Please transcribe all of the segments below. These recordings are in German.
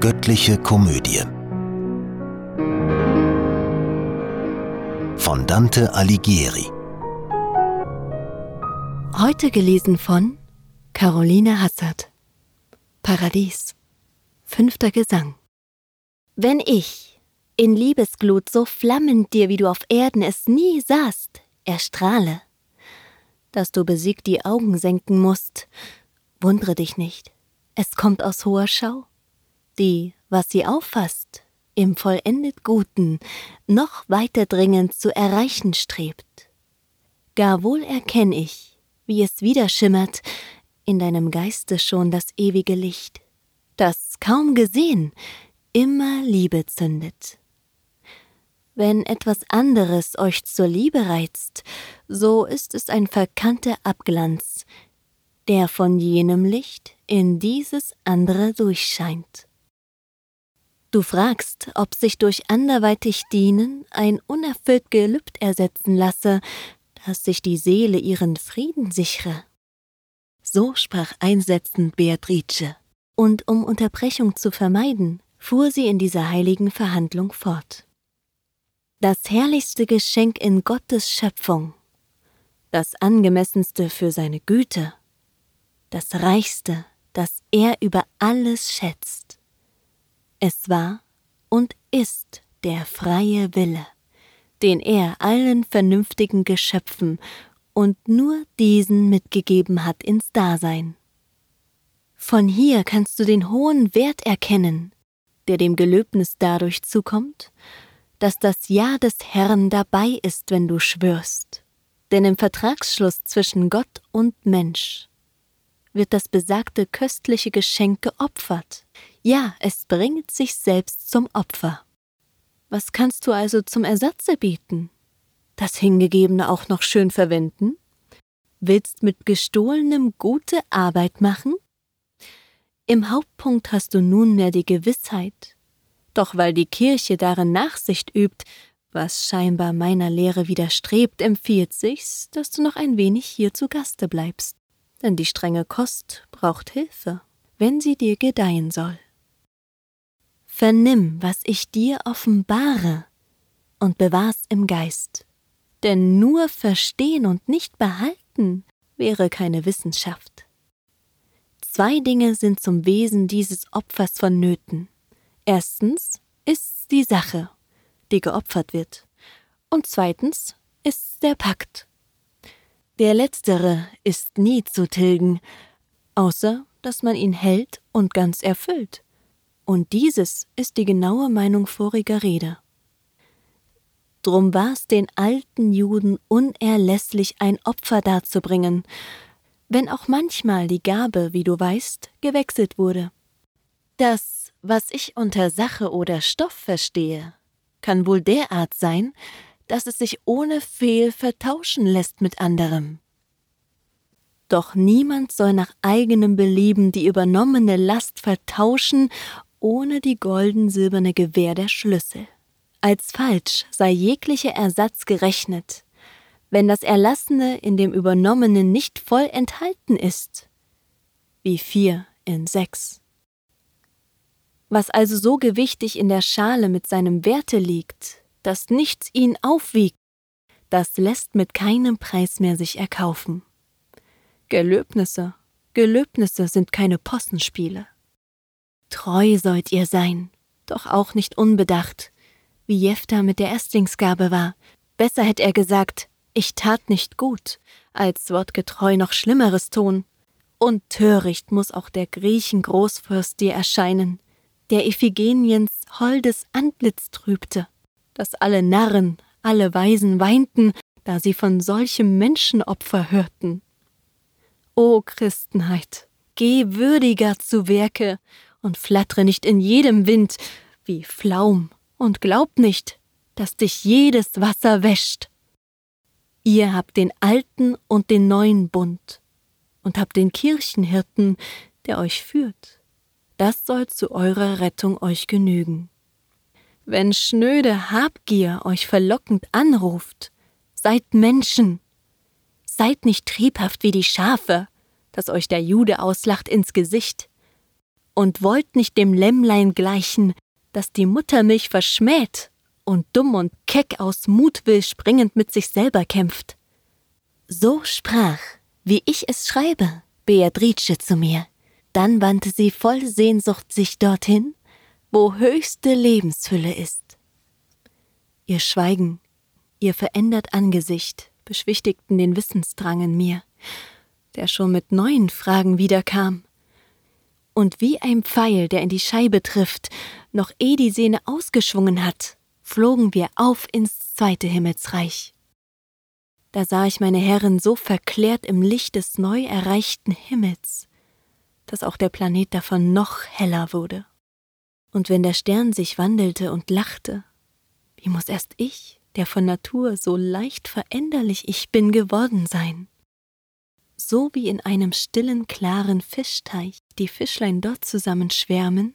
Göttliche Komödie von Dante Alighieri. Heute gelesen von Caroline Hassert. Paradies. Fünfter Gesang. Wenn ich in Liebesglut so flammend dir, wie du auf Erden es nie sahst, erstrahle, dass du besiegt die Augen senken musst, wundre dich nicht, es kommt aus hoher Schau, die, was sie auffasst, im vollendet Guten noch weiter dringend zu erreichen strebt. Gar wohl erkenn ich, wie es wieder schimmert, in deinem Geiste schon das ewige Licht, das kaum gesehen immer Liebe zündet. Wenn etwas anderes euch zur Liebe reizt, so ist es ein verkannter Abglanz, der von jenem Licht in dieses andere durchscheint. Du fragst, ob sich durch anderweitig Dienen ein unerfüllt Gelübd ersetzen lasse, dass sich die Seele ihren Frieden sichere. So sprach einsetzend Beatrice, und um Unterbrechung zu vermeiden, fuhr sie in dieser heiligen Verhandlung fort. Das herrlichste Geschenk in Gottes Schöpfung, das angemessenste für seine Güte, das reichste, das er über alles schätzt, es war und ist der freie Wille, den er allen vernünftigen Geschöpfen und nur diesen mitgegeben hat ins Dasein. Von hier kannst du den hohen Wert erkennen, der dem Gelöbnis dadurch zukommt, dass das Ja des Herrn dabei ist, wenn du schwörst. Denn im Vertragsschluss zwischen Gott und Mensch wird das besagte köstliche Geschenk geopfert, ja, es bringt sich selbst zum Opfer. Was kannst du also zum Ersatze bieten? Das Hingegebene auch noch schön verwenden? Willst mit gestohlenem gute Arbeit machen? Im Hauptpunkt hast du nunmehr die Gewissheit. Doch weil die Kirche darin Nachsicht übt, was scheinbar meiner Lehre widerstrebt, empfiehlt sich's, dass du noch ein wenig hier zu Gaste bleibst. Denn die strenge Kost braucht Hilfe, wenn sie dir gedeihen soll. Vernimm, was ich dir offenbare, und bewahr's im Geist. Denn nur verstehen und nicht behalten wäre keine Wissenschaft. Zwei Dinge sind zum Wesen dieses Opfers vonnöten. Erstens ist's die Sache, die geopfert wird, und zweitens ist's der Pakt. Der letztere ist nie zu tilgen, außer dass man ihn hält und ganz erfüllt und dieses ist die genaue Meinung voriger Rede. Drum war's den alten Juden unerlässlich, ein Opfer darzubringen, wenn auch manchmal die Gabe, wie du weißt, gewechselt wurde. Das, was ich unter Sache oder Stoff verstehe, kann wohl derart sein, dass es sich ohne Fehl vertauschen lässt mit anderem. Doch niemand soll nach eigenem Belieben die übernommene Last vertauschen ohne die golden-silberne Gewähr der Schlüssel. Als falsch sei jeglicher Ersatz gerechnet, wenn das Erlassene in dem Übernommenen nicht voll enthalten ist, wie vier in sechs. Was also so gewichtig in der Schale mit seinem Werte liegt, dass nichts ihn aufwiegt, das lässt mit keinem Preis mehr sich erkaufen. Gelöbnisse, Gelöbnisse sind keine Possenspiele. Treu sollt ihr sein, doch auch nicht unbedacht, wie Jephtha mit der Erstlingsgabe war. Besser hätte er gesagt, ich tat nicht gut, als wortgetreu noch Schlimmeres tun. Und töricht muss auch der Griechen Großfürst dir erscheinen, der Iphigeniens holdes Antlitz trübte, dass alle Narren, alle Weisen weinten, da sie von solchem Menschenopfer hörten. O Christenheit, geh würdiger zu Werke und flattre nicht in jedem Wind wie Flaum und glaub nicht, dass dich jedes Wasser wäscht. Ihr habt den alten und den neuen Bund und habt den Kirchenhirten, der euch führt. Das soll zu eurer Rettung euch genügen. Wenn schnöde Habgier euch verlockend anruft, seid Menschen. Seid nicht triebhaft wie die Schafe, dass euch der Jude auslacht ins Gesicht und wollt nicht dem Lämmlein gleichen, das die Muttermilch verschmäht und dumm und keck aus Mutwill springend mit sich selber kämpft. So sprach, wie ich es schreibe, Beatrice zu mir. Dann wandte sie voll Sehnsucht sich dorthin, wo höchste Lebensfülle ist. Ihr Schweigen, ihr verändert Angesicht beschwichtigten den Wissensdrang in mir, der schon mit neuen Fragen wiederkam und wie ein Pfeil, der in die Scheibe trifft, noch eh die Sehne ausgeschwungen hat, flogen wir auf ins zweite Himmelsreich. Da sah ich meine Herren so verklärt im Licht des neu erreichten Himmels, dass auch der Planet davon noch heller wurde. Und wenn der Stern sich wandelte und lachte, wie muss erst ich, der von Natur so leicht veränderlich ich bin, geworden sein? so wie in einem stillen, klaren Fischteich die Fischlein dort zusammenschwärmen,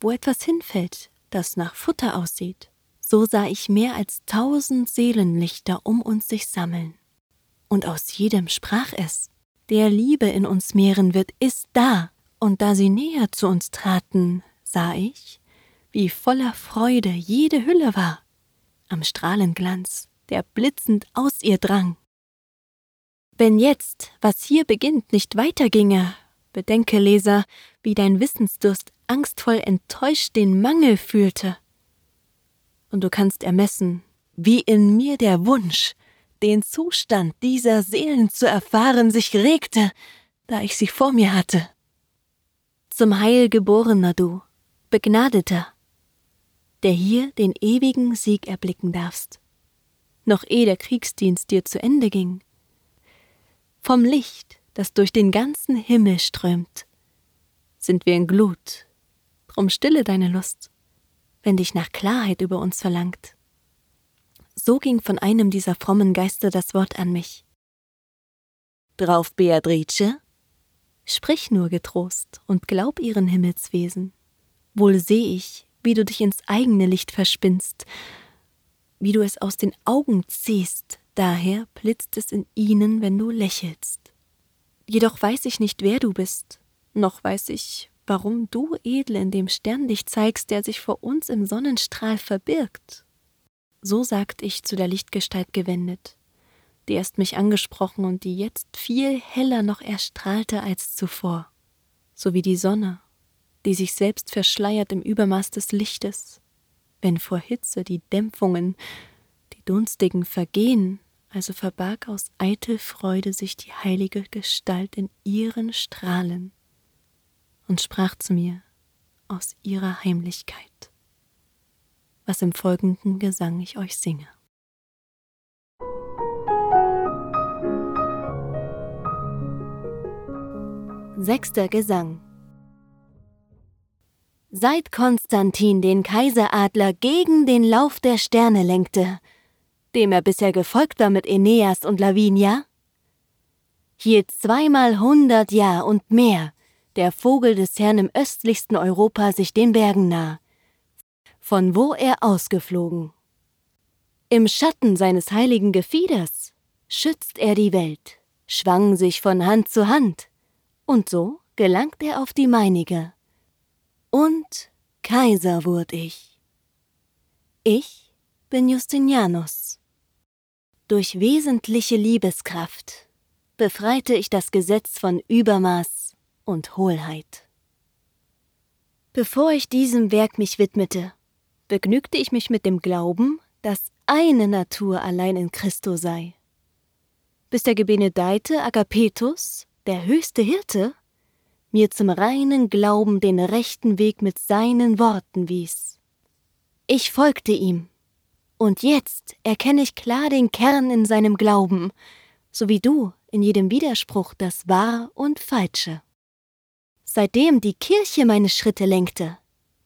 wo etwas hinfällt, das nach Futter aussieht, so sah ich mehr als tausend Seelenlichter um uns sich sammeln. Und aus jedem sprach es, der Liebe in uns mehren wird, ist da, und da sie näher zu uns traten, sah ich, wie voller Freude jede Hülle war, am Strahlenglanz, der blitzend aus ihr drang, wenn jetzt, was hier beginnt, nicht weiterginge, bedenke, Leser, wie dein Wissensdurst angstvoll enttäuscht den Mangel fühlte. Und du kannst ermessen, wie in mir der Wunsch, den Zustand dieser Seelen zu erfahren, sich regte, da ich sie vor mir hatte. Zum Heil geborener du, begnadeter, der hier den ewigen Sieg erblicken darfst, noch eh der Kriegsdienst dir zu Ende ging, vom Licht, das durch den ganzen Himmel strömt, sind wir in Glut. Drum stille deine Lust, wenn dich nach Klarheit über uns verlangt. So ging von einem dieser frommen Geister das Wort an mich. Drauf, Beatrice, sprich nur getrost und glaub ihren Himmelswesen. Wohl seh ich, wie du dich ins eigene Licht verspinnst, wie du es aus den Augen ziehst, Daher blitzt es in ihnen, wenn du lächelst. Jedoch weiß ich nicht, wer du bist, noch weiß ich, warum du, Edle, in dem Stern dich zeigst, der sich vor uns im Sonnenstrahl verbirgt. So sagt ich zu der Lichtgestalt gewendet, die erst mich angesprochen und die jetzt viel heller noch erstrahlte als zuvor, so wie die Sonne, die sich selbst verschleiert im Übermaß des Lichtes, wenn vor Hitze die Dämpfungen, die dunstigen vergehen also verbarg aus eitel Freude sich die heilige Gestalt in ihren Strahlen und sprach zu mir aus ihrer Heimlichkeit, was im folgenden Gesang ich euch singe. Sechster Gesang Seit Konstantin den Kaiseradler gegen den Lauf der Sterne lenkte, dem er bisher gefolgt war mit Aeneas und Lavinia? Hielt zweimal hundert Jahr und mehr der Vogel des Herrn im östlichsten Europa sich den Bergen nah, von wo er ausgeflogen. Im Schatten seines heiligen Gefieders schützt er die Welt, schwang sich von Hand zu Hand, und so gelangt er auf die meinige. Und Kaiser wurd ich. Ich bin Justinianus. Durch wesentliche Liebeskraft befreite ich das Gesetz von Übermaß und Hohlheit. Bevor ich diesem Werk mich widmete, begnügte ich mich mit dem Glauben, dass eine Natur allein in Christo sei. Bis der gebenedeite Agapetus, der höchste Hirte, mir zum reinen Glauben den rechten Weg mit seinen Worten wies. Ich folgte ihm und jetzt erkenne ich klar den Kern in seinem Glauben, so wie du in jedem Widerspruch das Wahr und Falsche. Seitdem die Kirche meine Schritte lenkte,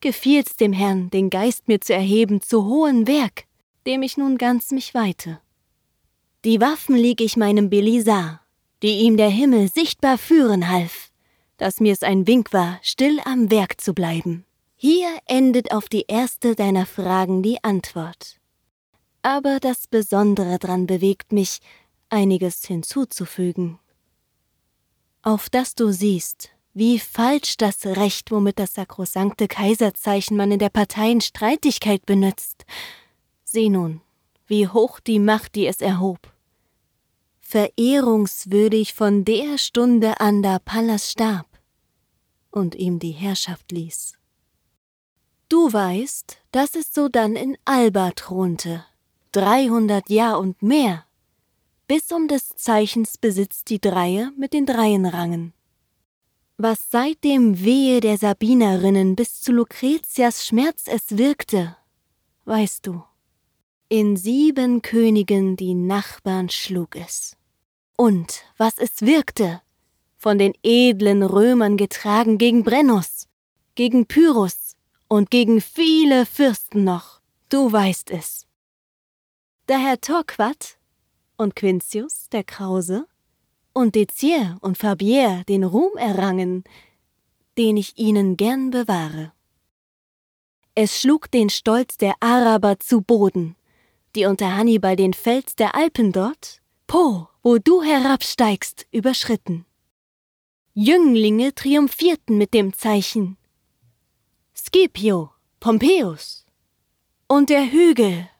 gefiel's dem Herrn, den Geist mir zu erheben zu hohem Werk, dem ich nun ganz mich weite. Die Waffen lieg ich meinem Belisar, die ihm der Himmel sichtbar führen half, dass mir's ein Wink war, still am Werk zu bleiben. Hier endet auf die erste deiner Fragen die Antwort aber das Besondere dran bewegt mich, einiges hinzuzufügen. Auf das du siehst, wie falsch das Recht, womit das sakrosankte Kaiserzeichen man in der Parteienstreitigkeit benützt. Sieh nun, wie hoch die Macht, die es erhob. Verehrungswürdig von der Stunde an, da Pallas starb und ihm die Herrschaft ließ. Du weißt, dass es sodann in Alba thronte, dreihundert Jahr und mehr, bis um des Zeichens Besitz die Dreie mit den Dreien rangen. Was seit dem Wehe der Sabinerinnen bis zu Lucretias Schmerz es wirkte, weißt du. In sieben Königen die Nachbarn schlug es. Und was es wirkte, von den edlen Römern getragen gegen Brennus, gegen Pyrrhus und gegen viele Fürsten noch, du weißt es. Da Herr Torquat und Quintius, der Krause, und Dezier und Fabier den Ruhm errangen, den ich ihnen gern bewahre. Es schlug den Stolz der Araber zu Boden, die unter Hannibal den Fels der Alpen dort, Po, wo du herabsteigst, überschritten. Jünglinge triumphierten mit dem Zeichen. Scipio, Pompeius. Und der Hügel,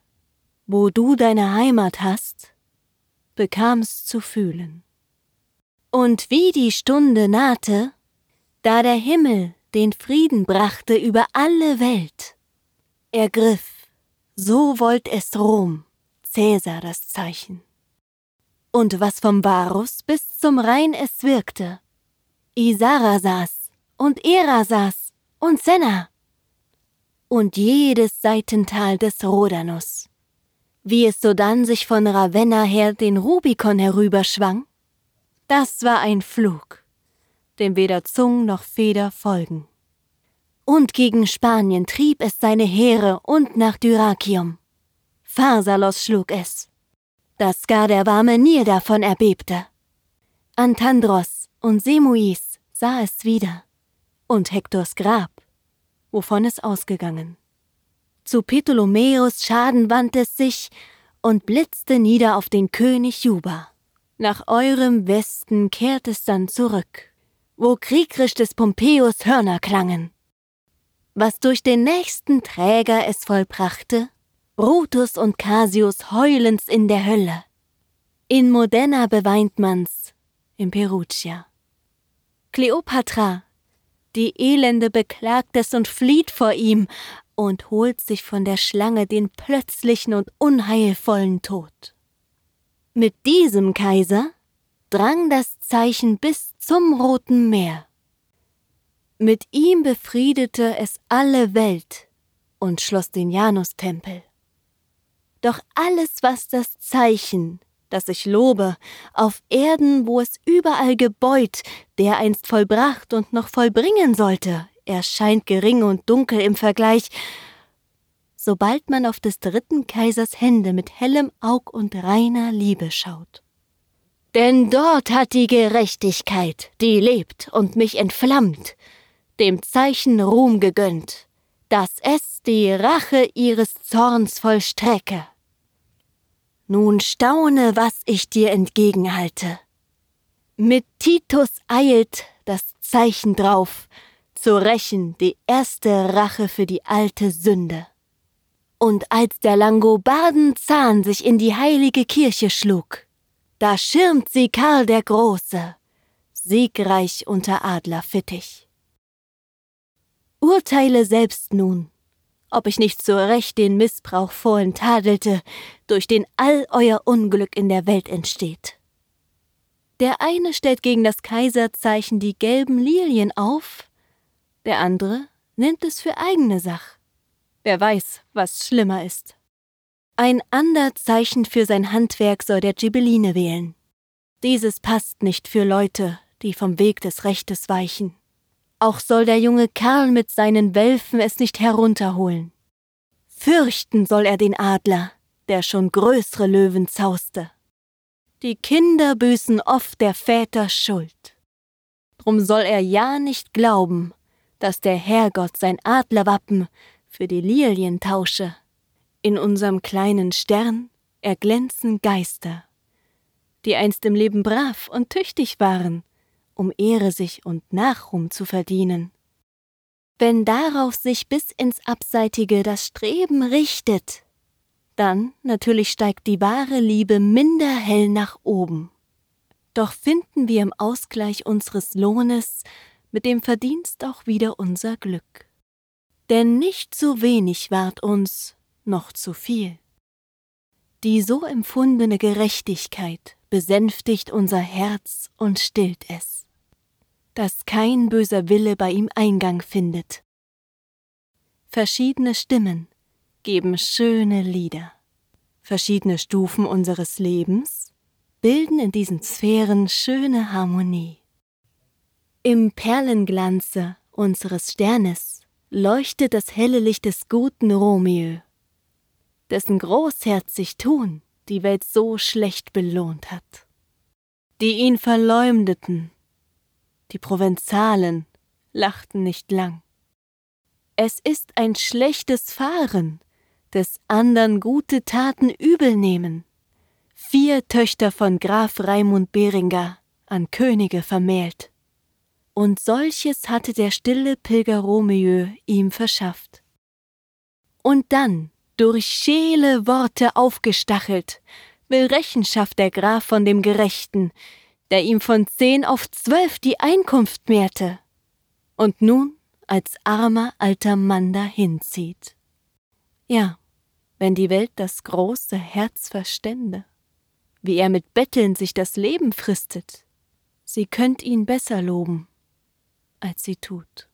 wo du deine Heimat hast, bekam's zu fühlen. Und wie die Stunde nahte, da der Himmel den Frieden brachte über alle Welt, ergriff, so wollt es Rom, Cäsar das Zeichen. Und was vom Varus bis zum Rhein es wirkte, Isara saß und Era saß und Senna und jedes Seitental des Rhodanus. Wie es sodann sich von Ravenna her den Rubikon herüberschwang, das war ein Flug, dem weder Zung noch Feder folgen. Und gegen Spanien trieb es seine Heere und nach Dyrrachium. Pharsalos schlug es, dass gar der warme Nil davon erbebte. Antandros und Semuis sah es wieder, und Hektors Grab, wovon es ausgegangen. Zu Ptolomäus Schaden wandte es sich und blitzte nieder auf den König Juba. Nach eurem Westen kehrt es dann zurück, wo kriegrisch des Pompeius Hörner klangen. Was durch den nächsten Träger es vollbrachte, Brutus und Cassius heulens in der Hölle. In Modena beweint man's, in Perugia. Kleopatra, die Elende beklagt es und flieht vor ihm und holt sich von der Schlange den plötzlichen und unheilvollen Tod. Mit diesem Kaiser drang das Zeichen bis zum Roten Meer. Mit ihm befriedete es alle Welt und schloss den Janustempel. Doch alles, was das Zeichen das ich lobe, auf Erden, wo es überall gebeut, dereinst vollbracht und noch vollbringen sollte, erscheint gering und dunkel im Vergleich, sobald man auf des dritten Kaisers Hände mit hellem Aug und reiner Liebe schaut. Denn dort hat die Gerechtigkeit, die lebt und mich entflammt, dem Zeichen Ruhm gegönnt, dass es die Rache ihres Zorns vollstrecke. Nun staune, was ich dir entgegenhalte. Mit Titus eilt das Zeichen drauf, zu rächen die erste Rache für die alte Sünde. Und als der Langobarden Zahn sich in die heilige Kirche schlug, da schirmt sie Karl der Große, siegreich unter Adlerfittich. Urteile selbst nun, ob ich nicht so recht den Missbrauch vorhin tadelte, durch den all euer Unglück in der Welt entsteht. Der eine stellt gegen das Kaiserzeichen die gelben Lilien auf, der andere nimmt es für eigene Sach. Wer weiß, was schlimmer ist. Ein ander Zeichen für sein Handwerk soll der Ghibelline wählen. Dieses passt nicht für Leute, die vom Weg des Rechtes weichen. Auch soll der junge Karl mit seinen Welfen es nicht herunterholen. Fürchten soll er den Adler, der schon größere Löwen zauste. Die Kinder büßen oft der Väter Schuld. Drum soll er ja nicht glauben, dass der Herrgott sein Adlerwappen für die Lilien tausche. In unserem kleinen Stern erglänzen Geister, die einst im Leben brav und tüchtig waren um Ehre sich und Nachruhm zu verdienen. Wenn darauf sich bis ins Abseitige das Streben richtet, dann natürlich steigt die wahre Liebe minder hell nach oben. Doch finden wir im Ausgleich unseres Lohnes mit dem Verdienst auch wieder unser Glück. Denn nicht zu wenig ward uns, noch zu viel. Die so empfundene Gerechtigkeit besänftigt unser Herz und stillt es, dass kein böser Wille bei ihm Eingang findet. Verschiedene Stimmen geben schöne Lieder. Verschiedene Stufen unseres Lebens bilden in diesen Sphären schöne Harmonie. Im Perlenglanze unseres Sternes leuchtet das helle Licht des guten Romeo dessen großherzig Tun die Welt so schlecht belohnt hat. Die ihn verleumdeten, die Provenzalen, lachten nicht lang. Es ist ein schlechtes Fahren, des andern gute Taten übel nehmen. Vier Töchter von Graf Raimund Beringer an Könige vermählt. Und solches hatte der stille Pilger Romeo ihm verschafft. Und dann durch schele Worte aufgestachelt, will Rechenschaft der Graf von dem Gerechten, der ihm von zehn auf zwölf die Einkunft mehrte und nun als armer alter Mann dahinzieht. Ja, wenn die Welt das große Herz verstände, wie er mit Betteln sich das Leben fristet, sie könnt ihn besser loben, als sie tut.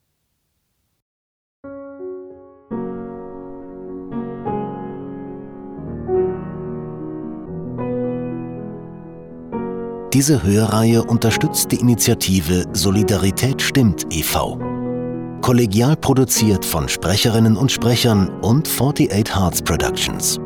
Diese Hörreihe unterstützt die Initiative Solidarität stimmt e.V. Kollegial produziert von Sprecherinnen und Sprechern und 48 Hearts Productions.